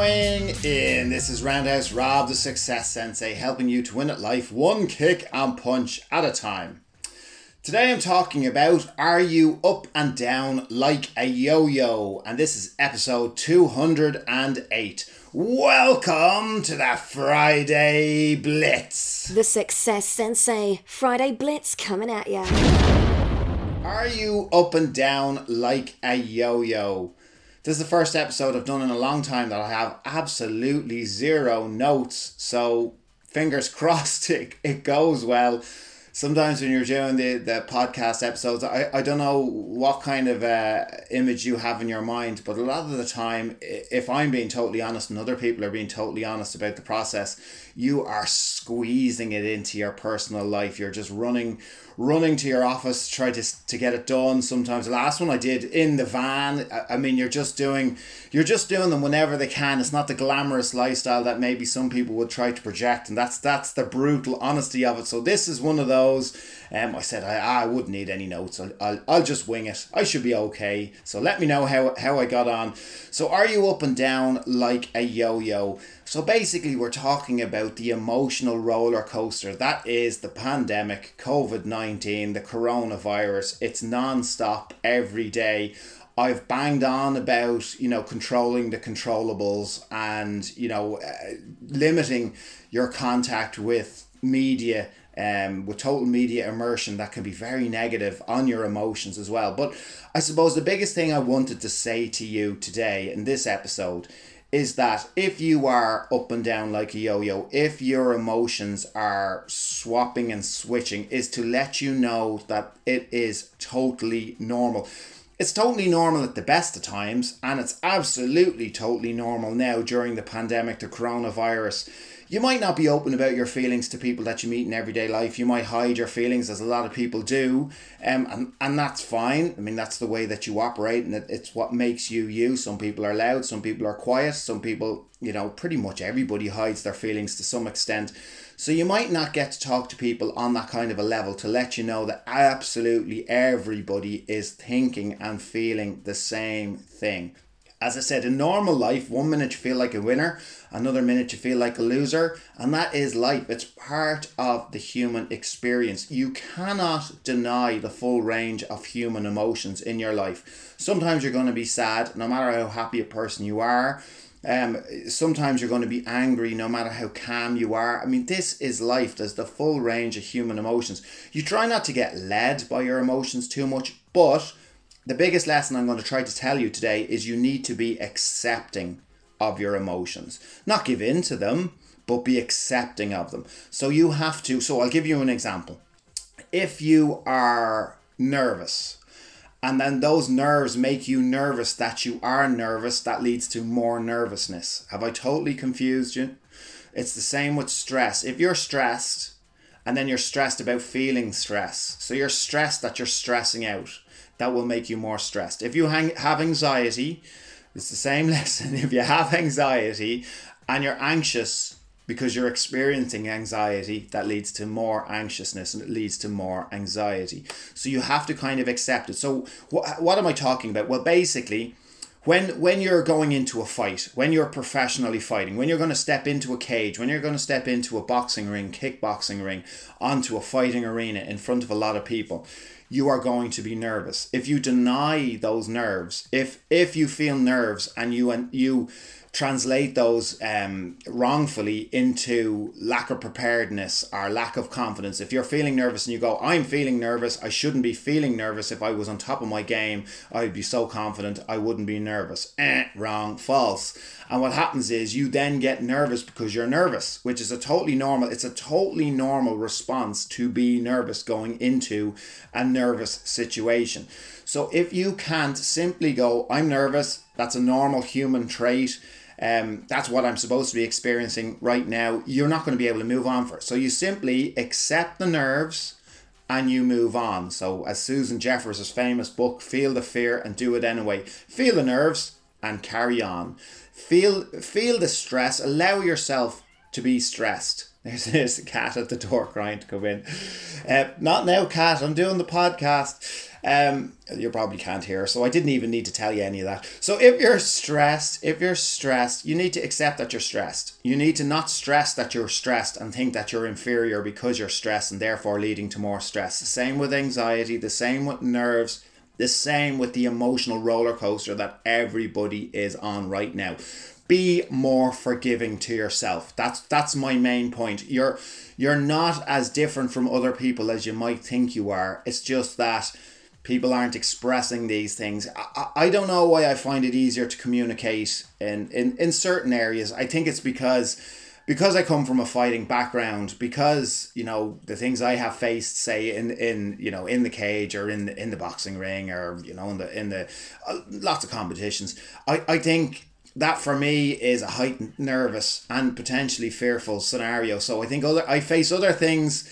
Bowing in. This is Roundhouse Rob, the Success Sensei, helping you to win at life one kick and punch at a time. Today I'm talking about Are you up and down like a yo yo? And this is episode 208. Welcome to the Friday Blitz. The Success Sensei Friday Blitz coming at ya. Are you up and down like a yo yo? This is the first episode I've done in a long time that I have absolutely zero notes. So fingers crossed it, it goes well. Sometimes when you're doing the, the podcast episodes, I, I don't know what kind of uh, image you have in your mind, but a lot of the time, if I'm being totally honest and other people are being totally honest about the process, you are squeezing it into your personal life. You're just running running to your office to try to, to get it done sometimes. The last one i did in the van I, I mean you're just doing you're just doing them whenever they can. It's not the glamorous lifestyle that maybe some people would try to project and that's that's the brutal honesty of it. So this is one of those um, i said i, I wouldn't need any notes. I'll, I'll, I'll just wing it. I should be okay. So let me know how, how i got on. So are you up and down like a yo-yo? So basically, we're talking about the emotional roller coaster that is the pandemic, COVID 19, the coronavirus. It's non stop every day. I've banged on about, you know, controlling the controllables and, you know, uh, limiting your contact with media um, with total media immersion that can be very negative on your emotions as well. But I suppose the biggest thing I wanted to say to you today in this episode is that if you are up and down like a yo-yo, if your emotions are swapping and switching, is to let you know that it is totally normal. It's totally normal at the best of times, and it's absolutely totally normal now during the pandemic, the coronavirus. You might not be open about your feelings to people that you meet in everyday life. You might hide your feelings, as a lot of people do, um, and, and that's fine. I mean, that's the way that you operate, and it, it's what makes you you. Some people are loud, some people are quiet, some people, you know, pretty much everybody hides their feelings to some extent. So you might not get to talk to people on that kind of a level to let you know that absolutely everybody is thinking and feeling the same thing. As I said, in normal life, one minute you feel like a winner, another minute you feel like a loser, and that is life. It's part of the human experience. You cannot deny the full range of human emotions in your life. Sometimes you're going to be sad, no matter how happy a person you are. Um, sometimes you're going to be angry no matter how calm you are. I mean, this is life. There's the full range of human emotions. You try not to get led by your emotions too much, but the biggest lesson I'm going to try to tell you today is you need to be accepting of your emotions. Not give in to them, but be accepting of them. So you have to, so I'll give you an example. If you are nervous, and then those nerves make you nervous that you are nervous, that leads to more nervousness. Have I totally confused you? It's the same with stress. If you're stressed, and then you're stressed about feeling stress, so you're stressed that you're stressing out, that will make you more stressed. If you hang, have anxiety, it's the same lesson. If you have anxiety and you're anxious because you're experiencing anxiety, that leads to more anxiousness and it leads to more anxiety. So you have to kind of accept it. So what, what am I talking about? Well, basically, when when you're going into a fight, when you're professionally fighting, when you're going to step into a cage, when you're going to step into a boxing ring, kickboxing ring, onto a fighting arena in front of a lot of people, you are going to be nervous. If you deny those nerves, if if you feel nerves and you and you translate those um, wrongfully into lack of preparedness or lack of confidence. If you're feeling nervous and you go, I'm feeling nervous, I shouldn't be feeling nervous. If I was on top of my game, I'd be so confident I wouldn't be nervous. Eh, wrong, false. And what happens is you then get nervous because you're nervous, which is a totally normal, it's a totally normal response to be nervous going into a nervous situation. So if you can't simply go, I'm nervous, that's a normal human trait. Um, that's what I'm supposed to be experiencing right now, you're not going to be able to move on for it. So you simply accept the nerves and you move on. So, as Susan Jeffers' famous book, Feel the Fear and Do It Anyway, feel the nerves and carry on. Feel, feel the stress, allow yourself to be stressed. There's, this cat at the door crying to come in. Uh, not now, cat. I'm doing the podcast. Um, you probably can't hear, so I didn't even need to tell you any of that. So if you're stressed, if you're stressed, you need to accept that you're stressed. You need to not stress that you're stressed and think that you're inferior because you're stressed and therefore leading to more stress. The same with anxiety, the same with nerves, the same with the emotional roller coaster that everybody is on right now be more forgiving to yourself. That's that's my main point. You're you're not as different from other people as you might think you are. It's just that people aren't expressing these things. I, I don't know why I find it easier to communicate in, in, in certain areas. I think it's because because I come from a fighting background, because you know the things I have faced, say in in you know in the cage or in the, in the boxing ring or you know in the in the uh, lots of competitions. I I think that for me is a heightened nervous and potentially fearful scenario. So I think other I face other things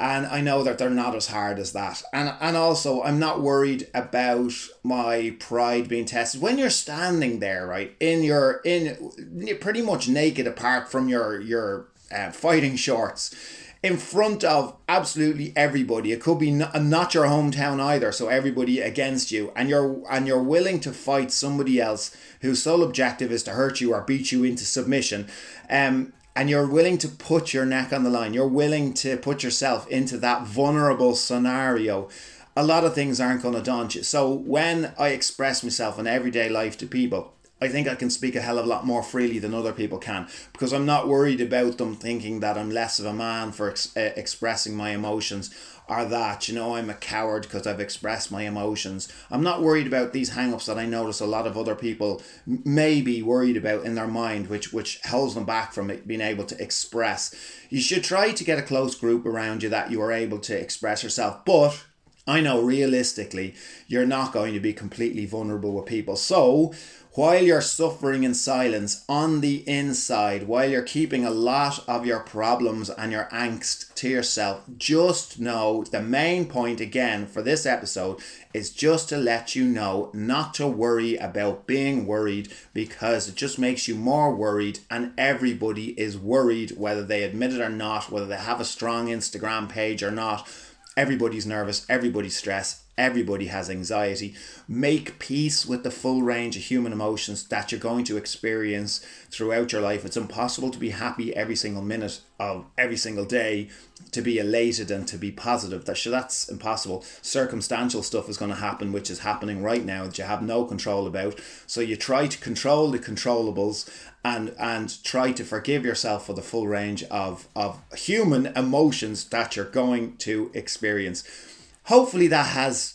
and I know that they're not as hard as that. And and also I'm not worried about my pride being tested. When you're standing there, right, in your in pretty much naked apart from your your uh, fighting shorts in front of absolutely everybody. It could be not, not your hometown either, so everybody against you, and you're and you're willing to fight somebody else whose sole objective is to hurt you or beat you into submission. Um, and you're willing to put your neck on the line. You're willing to put yourself into that vulnerable scenario. A lot of things aren't going to daunt you. So when I express myself in everyday life to people, I think I can speak a hell of a lot more freely than other people can because I'm not worried about them thinking that I'm less of a man for ex- uh, expressing my emotions or that, you know, I'm a coward because I've expressed my emotions. I'm not worried about these hang ups that I notice a lot of other people may be worried about in their mind, which, which holds them back from being able to express. You should try to get a close group around you that you are able to express yourself, but I know realistically you're not going to be completely vulnerable with people. So, while you're suffering in silence on the inside, while you're keeping a lot of your problems and your angst to yourself, just know the main point again for this episode is just to let you know not to worry about being worried because it just makes you more worried, and everybody is worried whether they admit it or not, whether they have a strong Instagram page or not. Everybody's nervous, everybody's stressed, Everybody has anxiety. Make peace with the full range of human emotions that you're going to experience throughout your life. It's impossible to be happy every single minute of every single day, to be elated and to be positive. That that's impossible. Circumstantial stuff is going to happen, which is happening right now that you have no control about. So you try to control the controllables and and try to forgive yourself for the full range of of human emotions that you're going to experience hopefully that has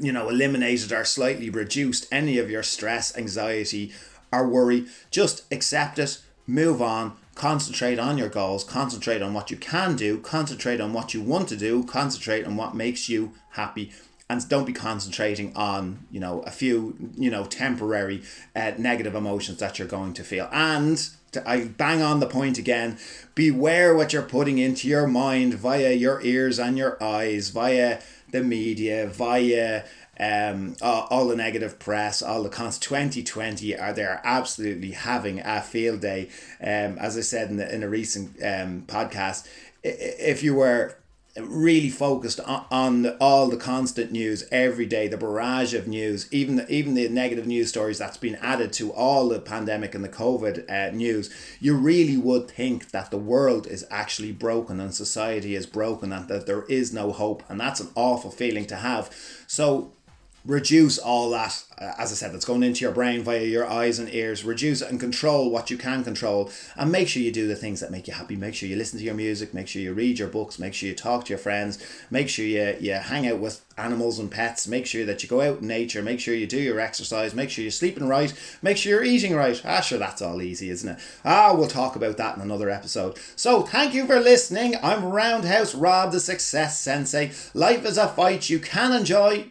you know eliminated or slightly reduced any of your stress anxiety or worry just accept it move on concentrate on your goals concentrate on what you can do concentrate on what you want to do concentrate on what makes you happy and don't be concentrating on you know a few you know temporary uh, negative emotions that you're going to feel and I bang on the point again. Beware what you're putting into your mind via your ears and your eyes, via the media, via um, all, all, the negative press, all the cons. 2020 are there absolutely having a field day. Um, as I said in, the, in a recent um, podcast, if you were really focused on, on the, all the constant news every day, the barrage of news, even the, even the negative news stories that's been added to all the pandemic and the COVID uh, news, you really would think that the world is actually broken and society is broken and that there is no hope. And that's an awful feeling to have. So reduce all that, uh, as I said, that's going into your brain via your eyes and ears. Reduce and control what you can control. And make sure you do the things that make you happy. Make sure you listen to your music. Make sure you read your books. Make sure you talk to your friends. Make sure you, you hang out with animals and pets. Make sure that you go out in nature. Make sure you do your exercise. Make sure you're sleeping right. Make sure you're eating right. Ah, sure, that's all easy, isn't it? Ah, we'll talk about that in another episode. So, thank you for listening. I'm Roundhouse Rob, the Success Sensei. Life is a fight you can enjoy